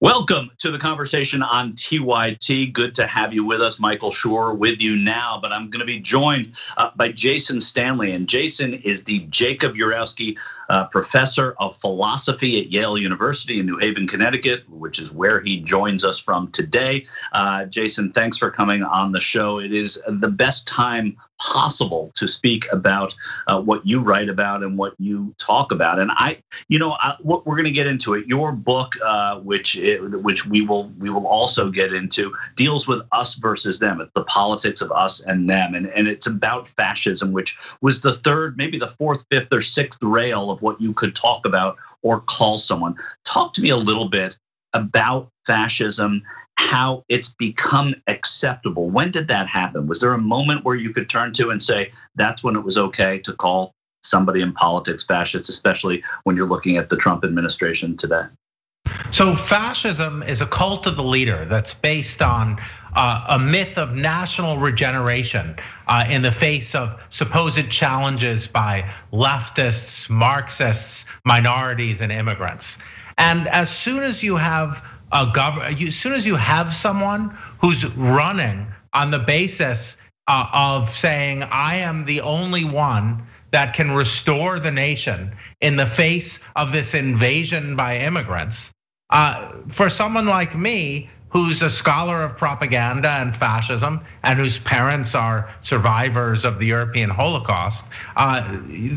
Welcome to the conversation on TYT. Good to have you with us. Michael Shure with you now, but I'm going to be joined uh, by Jason Stanley. And Jason is the Jacob Urowsky uh, Professor of Philosophy at Yale University in New Haven, Connecticut, which is where he joins us from today. Uh, Jason, thanks for coming on the show. It is the best time possible to speak about uh, what you write about and what you talk about. And I, you know, I, we're going to get into it. Your book, uh, which which we will we will also get into, deals with us versus them. It's the politics of us and them, and and it's about fascism, which was the third, maybe the fourth, fifth, or sixth rail of what you could talk about or call someone. Talk to me a little bit about fascism how it's become acceptable. When did that happen? Was there a moment where you could turn to and say that's when it was okay to call somebody in politics fascist, especially when you're looking at the Trump administration today? So, fascism is a cult of the leader that's based on uh, a myth of national regeneration uh, in the face of supposed challenges by leftists, Marxists, minorities, and immigrants. And as soon as you have a government, as soon as you have someone who's running on the basis uh, of saying, I am the only one that can restore the nation in the face of this invasion by immigrants. Uh, for someone like me, who's a scholar of propaganda and fascism and whose parents are survivors of the European Holocaust, uh,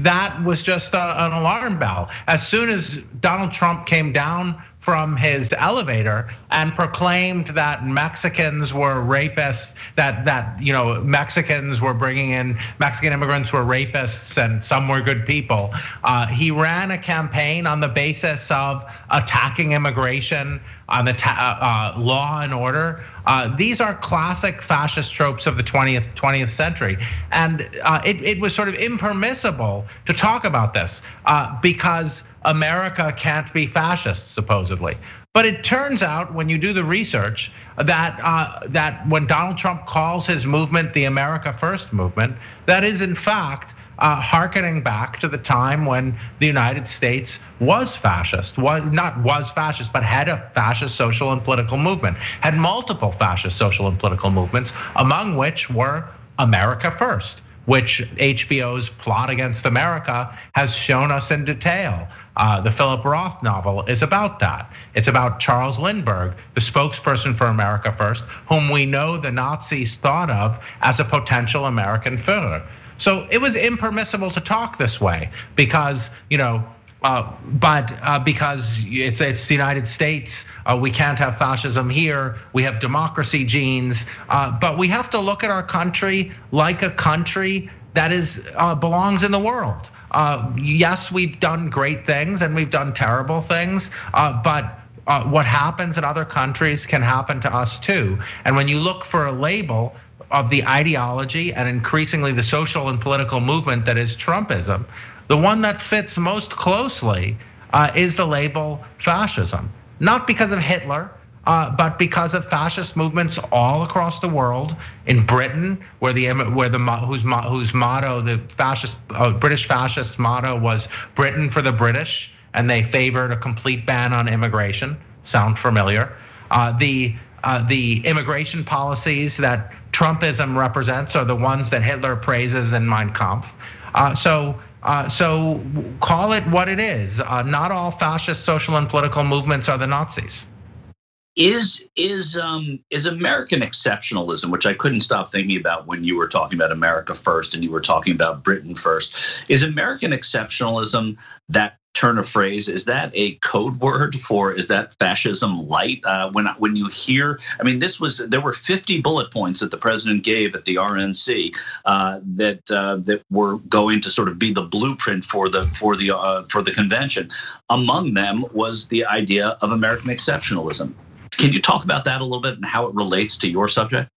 that was just an alarm bell. As soon as Donald Trump came down from his elevator and proclaimed that Mexicans were rapists, that that you know Mexicans were bringing in Mexican immigrants were rapists and some were good people. Uh, he ran a campaign on the basis of attacking immigration, on the uh, uh, law and order. These are classic fascist tropes of the 20th 20th century, and it, it was sort of impermissible to talk about this because America can't be fascist, supposedly. But it turns out when you do the research that uh, that when Donald Trump calls his movement the America First movement, that is in fact uh, harkening back to the time when the United States was fascist, was not was fascist, but had a fascist social and political movement, had multiple fascist social and political movements, among which were America First which HBO's Plot Against America has shown us in detail. Uh, the Philip Roth novel is about that. It's about Charles Lindbergh, the spokesperson for America First, whom we know the Nazis thought of as a potential American Führer. So it was impermissible to talk this way because, you know, uh, but uh, because it's it's the United States, uh, we can't have fascism here. We have democracy genes, uh, but we have to look at our country like a country that is uh, belongs in the world. Uh, yes, we've done great things and we've done terrible things, but what happens in other countries can happen to us too. And when you look for a label of the ideology and increasingly the social and political movement that is Trumpism, the one that fits most closely uh, is the label fascism. Not because of Hitler, uh, but because of fascist movements all across the world. In Britain, where the where the whose whose motto, the fascist uh, British fascist motto was "Britain for the British," and they favored a complete ban on immigration. Sound familiar? Uh, the uh, the immigration policies that Trumpism represents are the ones that Hitler praises in Mein Kampf. Uh, so uh, so call it what it is. Uh, not all fascist social and political movements are the Nazis. Is is um is American exceptionalism, which I couldn't stop thinking about when you were talking about America first and you were talking about Britain first, is American exceptionalism that turn of phrase is that a code word for is that fascism light? Uh, when when you hear i mean this was there were 50 bullet points that the president gave at the rnc uh, that uh, that were going to sort of be the blueprint for the for the uh, for the convention. Among them was the idea of american exceptionalism can you talk about that a little bit and how it relates to your subject?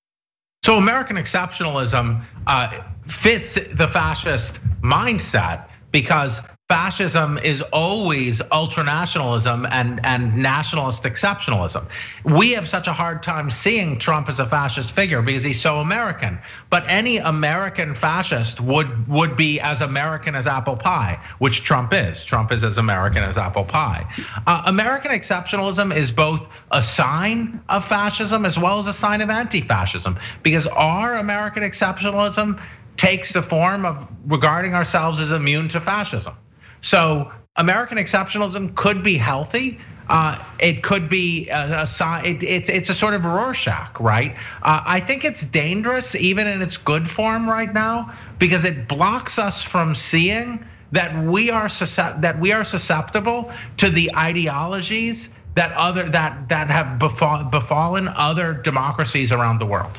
So american exceptionalism uh, fits the fascist mindset because fascism is always ultranationalism and, and nationalist exceptionalism. We have such a hard time seeing Trump as a fascist figure because he's so American. But any American fascist would, would be as American as apple pie, which Trump is. Trump is as American as apple pie. Uh, American exceptionalism is both a sign of fascism as well as a sign of anti fascism because our American exceptionalism takes the form of regarding ourselves as immune to fascism. So American exceptionalism could be healthy. Uh, it could be a, a it, it's it's a sort of Rorschach, right? Uh, I think it's dangerous even in its good form right now because it blocks us from seeing that we are that we are susceptible to the ideologies that other that that have befallen other democracies around the world.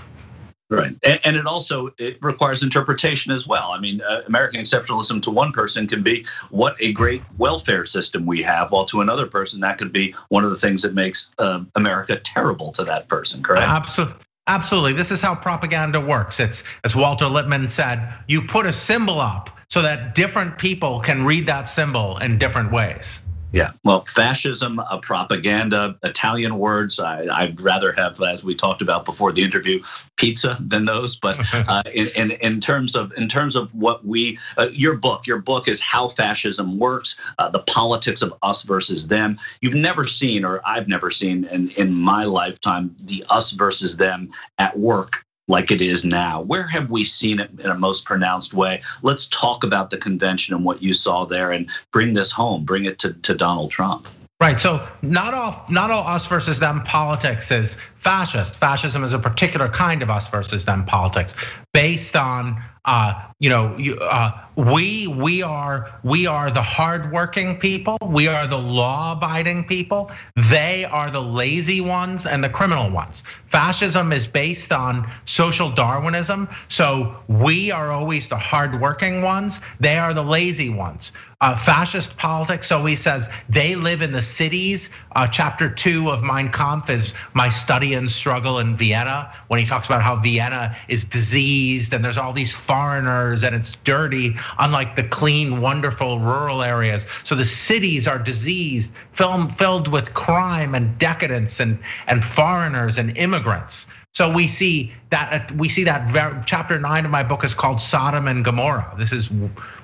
Right, and it also it requires interpretation as well. I mean, uh, American exceptionalism to one person can be what a great welfare system we have, while to another person that could be one of the things that makes um, America terrible to that person. Correct? Absolutely. Absolutely. This is how propaganda works. It's as Walter Lippmann said, you put a symbol up so that different people can read that symbol in different ways. Yeah, well, fascism, uh, propaganda, Italian words. I, would rather have, as we talked about before the interview, pizza than those. But uh, in, in, in terms of in terms of what we, uh, your book, your book is how fascism works, uh, the politics of us versus them. You've never seen, or I've never seen, in in my lifetime, the us versus them at work like it is now? Where have we seen it in a most pronounced way? Let's talk about the convention and what you saw there and bring this home, bring it to, to Donald Trump. Right. So not all not all us versus them politics is fascist. Fascism is a particular kind of us versus them politics based on uh, you know, uh, we we are we are the hardworking people. We are the law-abiding people. They are the lazy ones and the criminal ones. Fascism is based on social Darwinism. So we are always the hardworking ones. They are the lazy ones. Uh, fascist politics always says they live in the cities. Uh, chapter two of Mein Kampf is my study and struggle in Vienna, when he talks about how Vienna is diseased and there's all these foreigners and it's dirty, unlike the clean, wonderful rural areas. So the cities are diseased, filled with crime and decadence and, and foreigners and immigrants. So we see that we see that chapter nine of my book is called Sodom and Gomorrah. This is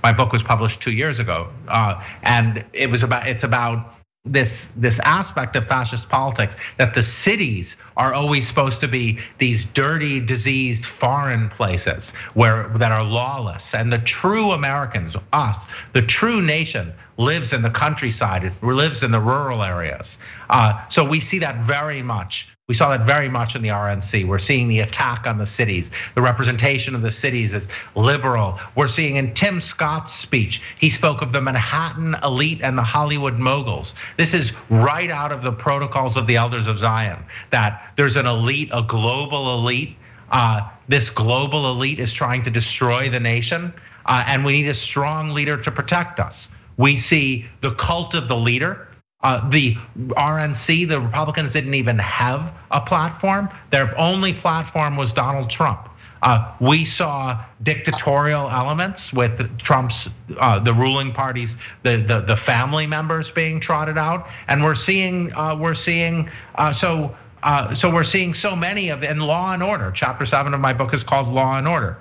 my book was published two years ago, uh, and it was about it's about this this aspect of fascist politics that the cities are always supposed to be these dirty diseased foreign places where that are lawless. And the true americans us the true nation lives in the countryside it lives in the rural areas uh, so we see that very much we saw that very much in the RNC. We're seeing the attack on the cities. The representation of the cities is liberal. We're seeing in Tim Scott's speech, he spoke of the Manhattan elite and the Hollywood moguls. This is right out of the protocols of the elders of Zion that there's an elite, a global elite. Uh, this global elite is trying to destroy the nation, uh, and we need a strong leader to protect us. We see the cult of the leader uh, the RNC, the Republicans didn't even have a platform. Their only platform was Donald Trump. Uh, we saw dictatorial elements with Trump's, uh, the ruling parties, the, the, the family members being trotted out, and we're seeing we're seeing so uh, so we're seeing so many of in Law and Order. Chapter seven of my book is called Law and Order.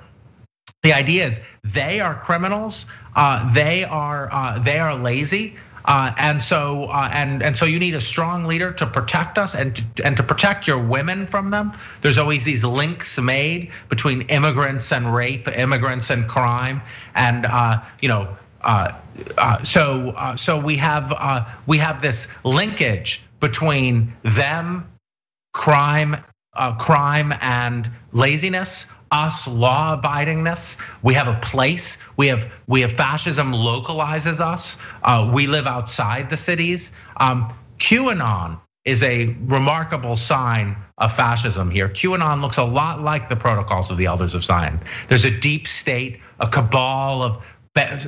The idea is they are criminals. They are they are lazy. Uh, and so uh, and and so you need a strong leader to protect us and to, and to protect your women from them. There's always these links made between immigrants and rape, immigrants and crime, and uh, you know. Uh, uh, so uh, so we have we have this linkage between them, crime, crime and laziness us law abidingness. We have a place. We have we have fascism localizes us. Uh, we live outside the cities. Um, QAnon is a remarkable sign of fascism here. QAnon looks a lot like the protocols of the elders of Zion. There's a deep state, a cabal of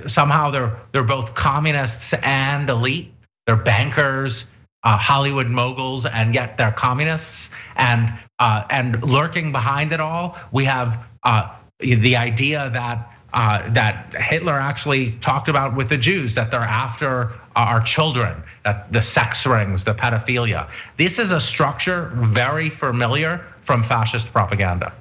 somehow they're they're both communists and elite. They're bankers, Hollywood moguls, and yet they're communists. And uh, and lurking behind it all, we have uh, the idea that uh, that Hitler actually talked about with the Jews that they're after our children, that the sex rings, the pedophilia. This is a structure very familiar from fascist propaganda.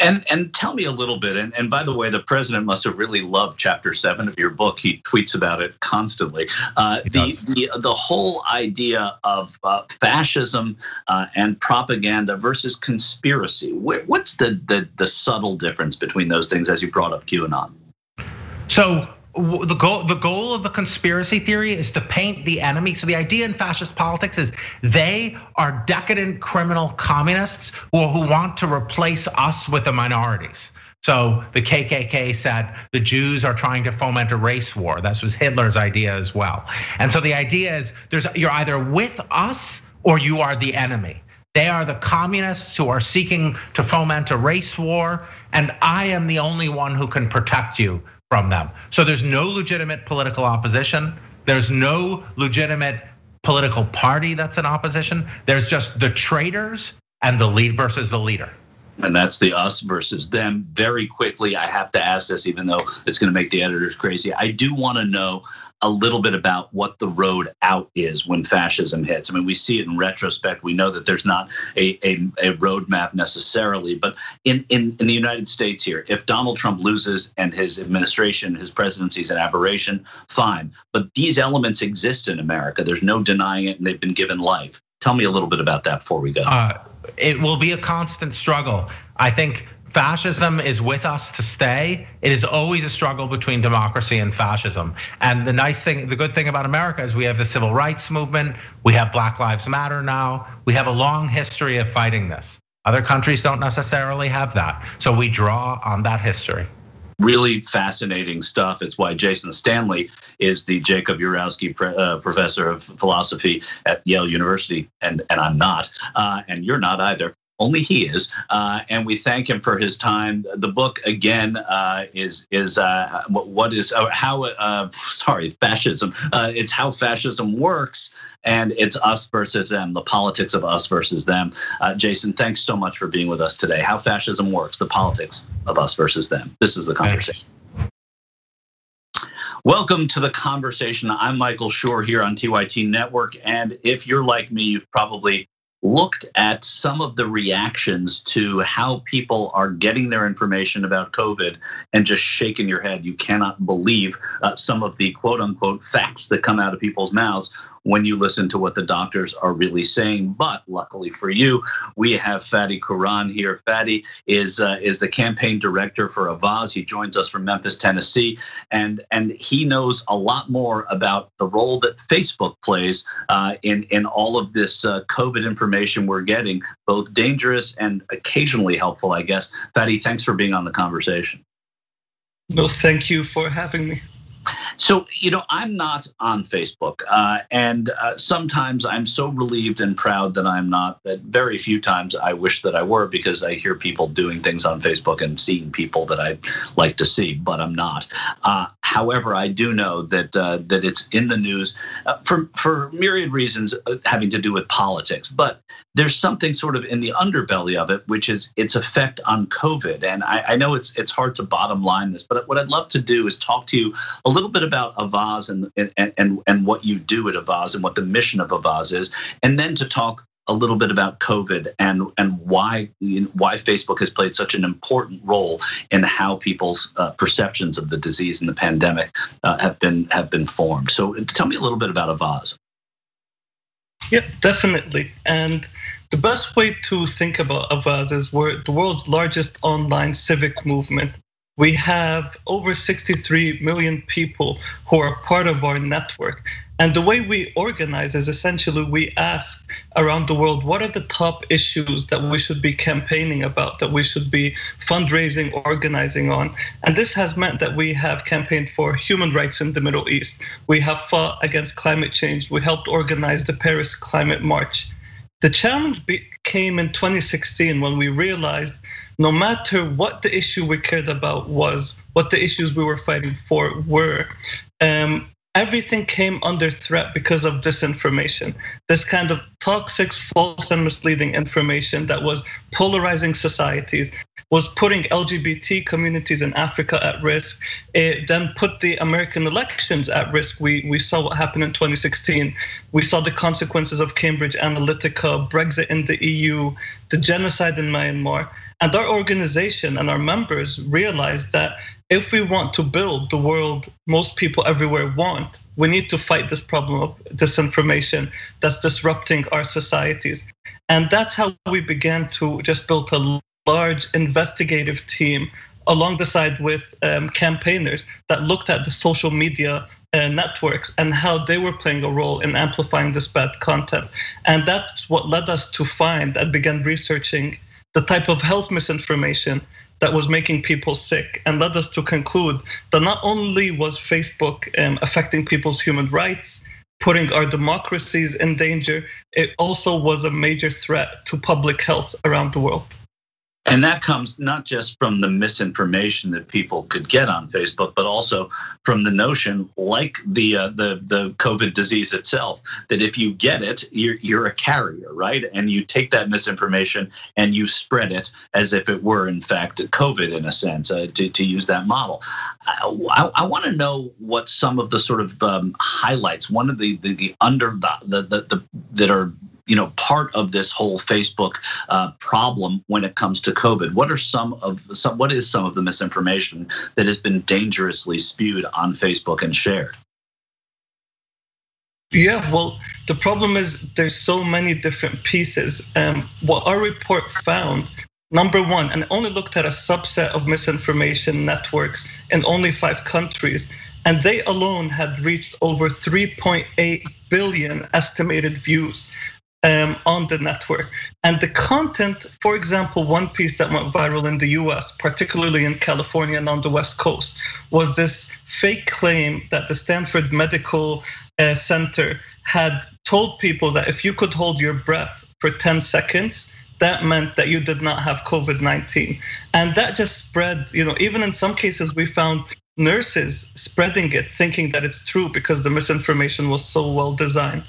And and tell me a little bit. And, and by the way, the president must have really loved chapter seven of your book. He tweets about it constantly. Uh, the the the whole idea of uh, fascism uh, and propaganda versus conspiracy. What's the, the the subtle difference between those things as you brought up QAnon? So the goal the goal of the conspiracy theory is to paint the enemy so the idea in fascist politics is they are decadent criminal communists who, who want to replace us with the minorities so the KKK said the Jews are trying to foment a race war. That was Hitler's idea as well. And so the idea is there's you're either with us or you are the enemy. They are the communists who are seeking to foment a race war, and I am the only one who can protect you from them. So there's no legitimate political opposition. There's no legitimate political party that's in opposition. There's just the traitors and the lead versus the leader. And that's the us versus them. Very quickly, I have to ask this, even though it's going to make the editors crazy. I do want to know a little bit about what the road out is when fascism hits. I mean, we see it in retrospect. We know that there's not a, a, a roadmap necessarily, but in, in, in the United States here, if Donald Trump loses and his administration, his presidency is an aberration, fine. But these elements exist in America. There's no denying it, and they've been given life. Tell me a little bit about that before we go. Uh, it will be a constant struggle. I think fascism is with us to stay. It is always a struggle between democracy and fascism. And the nice thing, the good thing about America is we have the civil rights movement, we have Black Lives Matter now, we have a long history of fighting this. Other countries don't necessarily have that. So we draw on that history really fascinating stuff. It's why Jason Stanley is the Jacob Urowsky uh, professor of philosophy at Yale University, and and I'm not, uh, and you're not either only he is, uh, and we thank him for his time. The book again uh, is is uh, what is how uh, sorry fascism. Uh, it's how fascism works, and it's us versus them, the politics of us versus them. Jason, thanks so much for being with us today. How fascism works, the politics of us versus them. This is the conversation. Welcome to the conversation. I'm Michael Shure here on TYT Network. And if you're like me, you've probably looked at some of the reactions to how people are getting their information about COVID and just shaking your head. You cannot believe uh, some of the quote unquote facts that come out of people's mouths when you listen to what the doctors are really saying. But luckily for you, we have Fadi Quran here. Fadi is uh, is the campaign director for Avaaz. He joins us from Memphis, Tennessee, and and he knows a lot more about the role that Facebook plays uh, in in all of this uh, COVID information we're getting, both dangerous and occasionally helpful, I guess. Fadi, thanks for being on the conversation. No, thank you for having me. So, you know, I'm not on Facebook. Uh, and uh, sometimes I'm so relieved and proud that I'm not, that very few times I wish that I were because I hear people doing things on Facebook and seeing people that I like to see, but I'm not. Uh, however, I do know that uh, that it's in the news uh, for, for myriad reasons uh, having to do with politics. But there's something sort of in the underbelly of it, which is its effect on COVID. And I, I know it's it's hard to bottom line this, but what I'd love to do is talk to you a little bit about Avaaz and, and, and, and what you do at Avaaz and what the mission of Avaaz is, and then to talk a little bit about COVID and and why why Facebook has played such an important role in how people's uh, perceptions of the disease and the pandemic uh, have been have been formed. So tell me a little bit about Avaaz. Yeah, definitely. And the best way to think about Avaaz is we're the world's largest online civic movement we have over 63 million people who are part of our network. And the way we organize is essentially we ask around the world what are the top issues that we should be campaigning about, that we should be fundraising, organizing on. And this has meant that we have campaigned for human rights in the Middle East. We have fought against climate change. We helped organize the Paris Climate March. The challenge came in 2016 when we realized no matter what the issue we cared about was, what the issues we were fighting for were, um, everything came under threat because of disinformation. This kind of toxic, false, and misleading information that was polarizing societies, was putting LGBT communities in Africa at risk. It then put the American elections at risk. We, we saw what happened in 2016. We saw the consequences of Cambridge Analytica, Brexit in the EU, the genocide in Myanmar. And our organization and our members realized that if we want to build the world most people everywhere want, we need to fight this problem of disinformation that's disrupting our societies. And that's how we began to just build a large investigative team along the side with um, campaigners that looked at the social media uh, networks and how they were playing a role in amplifying this bad content. And that's what led us to find and began researching the type of health misinformation that was making people sick and led us to conclude that not only was Facebook um, affecting people's human rights, putting our democracies in danger, it also was a major threat to public health around the world. And that comes not just from the misinformation that people could get on Facebook, but also from the notion, like the uh, the the COVID disease itself, that if you get it, you're you're a carrier, right? And you take that misinformation and you spread it as if it were in fact COVID, in a sense, uh, to to use that model. I, I, I want to know what some of the sort of um, highlights, one of the the, the under the, the the that are you know part of this whole Facebook uh, problem when it comes to COVID? What are some of some? What is some of the misinformation that has been dangerously spewed on Facebook and shared? Yeah, well, the problem is there's so many different pieces. Um, what our report found, number one, and only looked at a subset of misinformation networks in only five countries, and they alone had reached over 3.8 billion estimated views um, on the network. And the content, for example, one piece that went viral in the US, particularly in California and on the West Coast, was this fake claim that the Stanford Medical uh, Center had told people that if you could hold your breath for 10 seconds, that meant that you did not have COVID 19. And that just spread, you know, even in some cases, we found nurses spreading it, thinking that it's true because the misinformation was so well designed.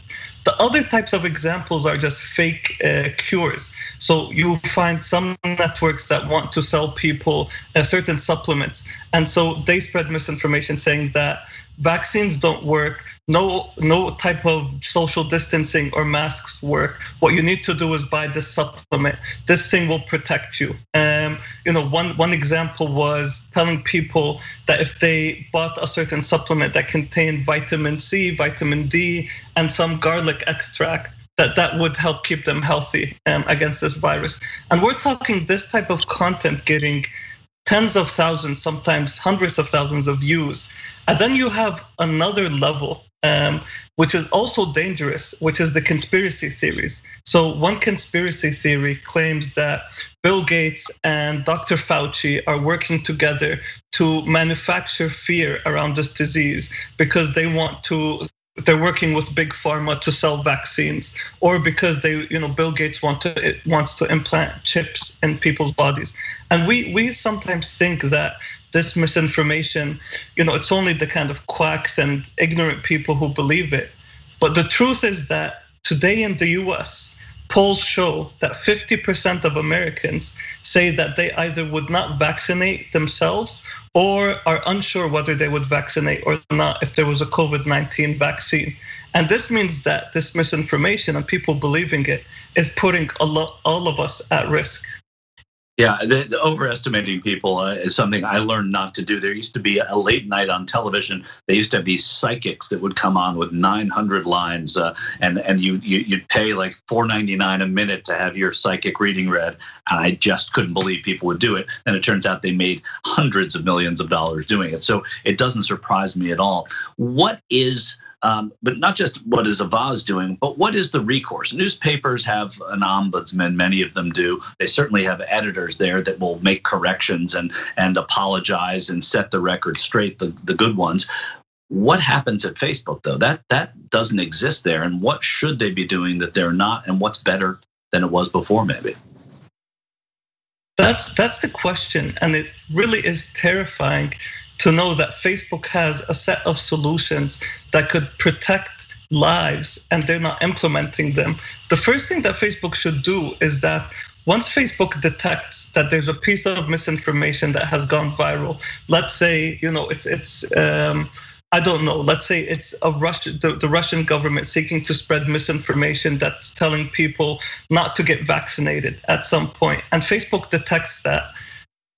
The other types of examples are just fake uh, cures. So you find some networks that want to sell people uh, certain supplements, and so they spread misinformation saying that vaccines don't work. No no type of social distancing or masks work. What you need to do is buy this supplement. This thing will protect you. Um, you know one one example was telling people that if they bought a certain supplement that contained vitamin c vitamin d and some garlic extract that that would help keep them healthy um, against this virus. And we're talking this type of content getting tens of thousands sometimes hundreds of thousands of views and then you have another level um, which is also dangerous, which is the conspiracy theories. So, one conspiracy theory claims that Bill Gates and Dr. Fauci are working together to manufacture fear around this disease because they want to they're working with big pharma to sell vaccines or because they you know bill gates want to wants to implant chips in people's bodies. And we we sometimes think that this misinformation you know it's only the kind of quacks and ignorant people who believe it. But the truth is that today in the us polls show that 50% of Americans say that they either would not vaccinate themselves or are unsure whether they would vaccinate or not if there was a COVID 19 vaccine. And this means that this misinformation and people believing it is putting all of us at risk. Yeah, the, the overestimating people uh, is something I learned not to do. There used to be a late night on television. They used to have these psychics that would come on with 900 lines, uh, and and you, you would pay like 4.99 a minute to have your psychic reading read. And I just couldn't believe people would do it. And it turns out they made hundreds of millions of dollars doing it. So it doesn't surprise me at all. What is um, but not just what is Avaaz doing, but what is the recourse? Newspapers have an ombudsman, many of them do. They certainly have editors there that will make corrections and and apologize and set the record straight, the, the good ones. What happens at Facebook though? That that doesn't exist there. And what should they be doing that they're not? And what's better than it was before, maybe? That's that's the question, and it really is terrifying to know that Facebook has a set of solutions that could protect lives and they're not implementing them. The first thing that Facebook should do is that once Facebook detects that there's a piece of misinformation that has gone viral, let's say, you know, it's it's um, I don't know. Let's say it's a Russian, the, the, Russian government seeking to spread misinformation that's telling people not to get vaccinated at some point, and Facebook detects that.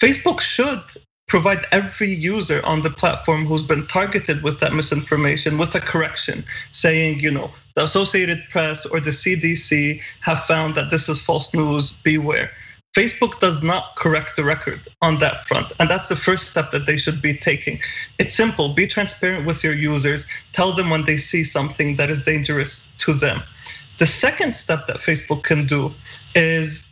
Facebook should provide every user on the platform who's been targeted with that misinformation with a correction, saying, you know, the Associated Press or the CDC have found that this is false news. Beware. Facebook does not correct the record on that front. And that's the first step that they should be taking. It's simple be transparent with your users, tell them when they see something that is dangerous to them. The second step that Facebook can do is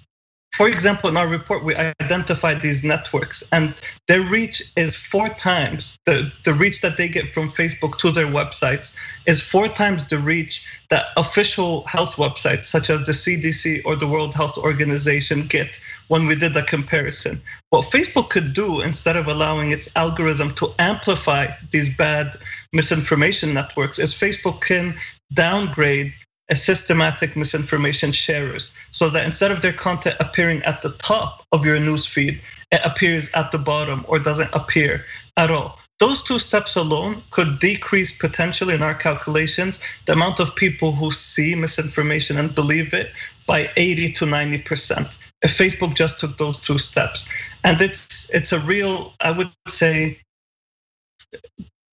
for example, in our report, we identified these networks and their reach is four times the, the reach that they get from Facebook to their websites is four times the reach that official health websites such as the CDC or the World Health Organization get when we did a comparison. What Facebook could do instead of allowing its algorithm to amplify these bad misinformation networks is Facebook can downgrade systematic misinformation sharers so that instead of their content appearing at the top of your newsfeed, it appears at the bottom or doesn't appear at all. Those two steps alone could decrease potentially in our calculations the amount of people who see misinformation and believe it by 80 to 90% if Facebook just took those two steps. And it's it's a real, I would say,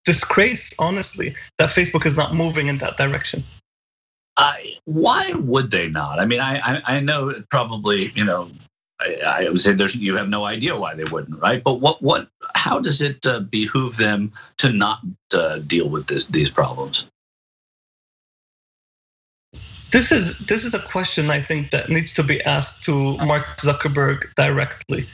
disgrace, honestly, that Facebook is not moving in that direction. Uh, why would they not? I mean, I I, I know probably you know I, I, would say there's you have no idea why they wouldn't, right? But what what how does it uh, behoove them to not uh, deal with this these problems? This is this is a question I think that needs to be asked to Mark Zuckerberg directly.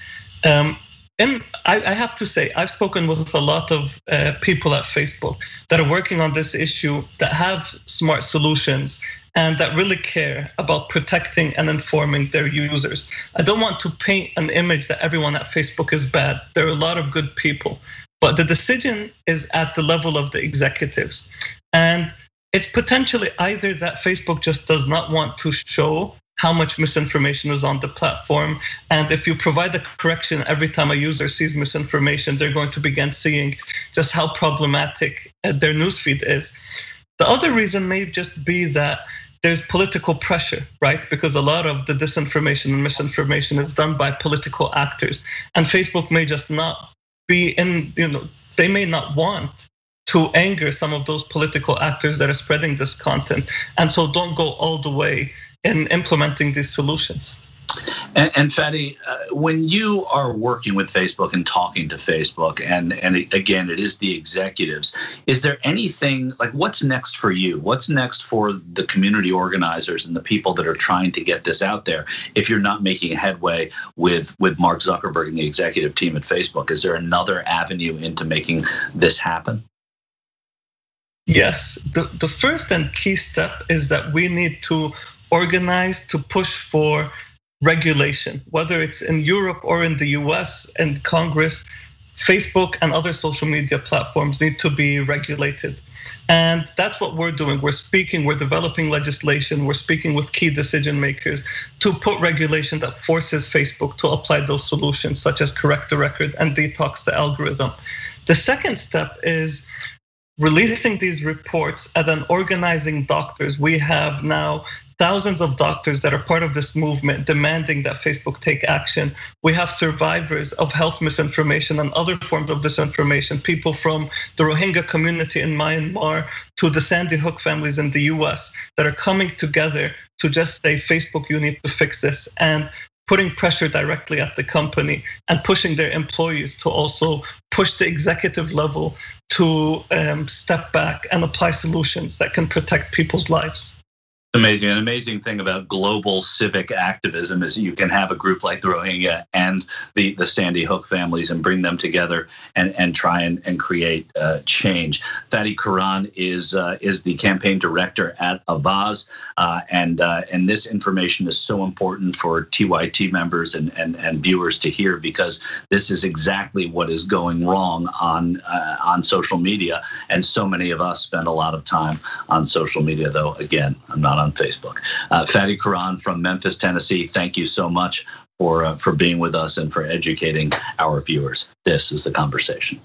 Um, and I, I, have to say, I've spoken with a lot of uh, people at Facebook that are working on this issue that have smart solutions and that really care about protecting and informing their users. I don't want to paint an image that everyone at Facebook is bad. There are a lot of good people, but the decision is at the level of the executives. And it's potentially either that Facebook just does not want to show how much misinformation is on the platform. And if you provide the correction every time a user sees misinformation, they're going to begin seeing just how problematic uh, their newsfeed is. The other reason may just be that there's political pressure, right? Because a lot of the disinformation and misinformation is done by political actors. And Facebook may just not be in, you know, they may not want to anger some of those political actors that are spreading this content. And so don't go all the way in implementing these solutions. And, and Fadi, uh, when you are working with Facebook and talking to Facebook, and and again, it is the executives. Is there anything like what's next for you? What's next for the community organizers and the people that are trying to get this out there? If you're not making headway with with Mark Zuckerberg and the executive team at Facebook, is there another avenue into making this happen? Yes, the, the first and key step is that we need to organized to push for regulation, whether it's in Europe or in the US and Congress, Facebook and other social media platforms need to be regulated. And that's what we're doing. We're speaking, we're developing legislation, we're speaking with key decision makers to put regulation that forces Facebook to apply those solutions, such as correct the record and detox the algorithm. The second step is releasing these reports and then organizing doctors. We have now thousands of doctors that are part of this movement demanding that Facebook take action. We have survivors of health misinformation and other forms of disinformation, people from the Rohingya community in Myanmar to the Sandy Hook families in the US that are coming together to just say, Facebook, you need to fix this. And putting pressure directly at the company and pushing their employees to also push the executive level to um, step back and apply solutions that can protect people's lives. Amazing. An amazing thing about global civic activism is you can have a group like the Rohingya and the, the Sandy Hook families and bring them together and, and try and, and create uh, change. Fadi Quran is uh, is the campaign director at Avaaz, uh, and uh, and this information is so important for TYT members and, and, and viewers to hear because this is exactly what is going wrong on uh, on social media, and so many of us spend a lot of time on social media. Though again, I'm not on on Facebook. Uh, Fadi Quran from Memphis, Tennessee, thank you so much for, uh, for being with us and for educating our viewers. This is the conversation.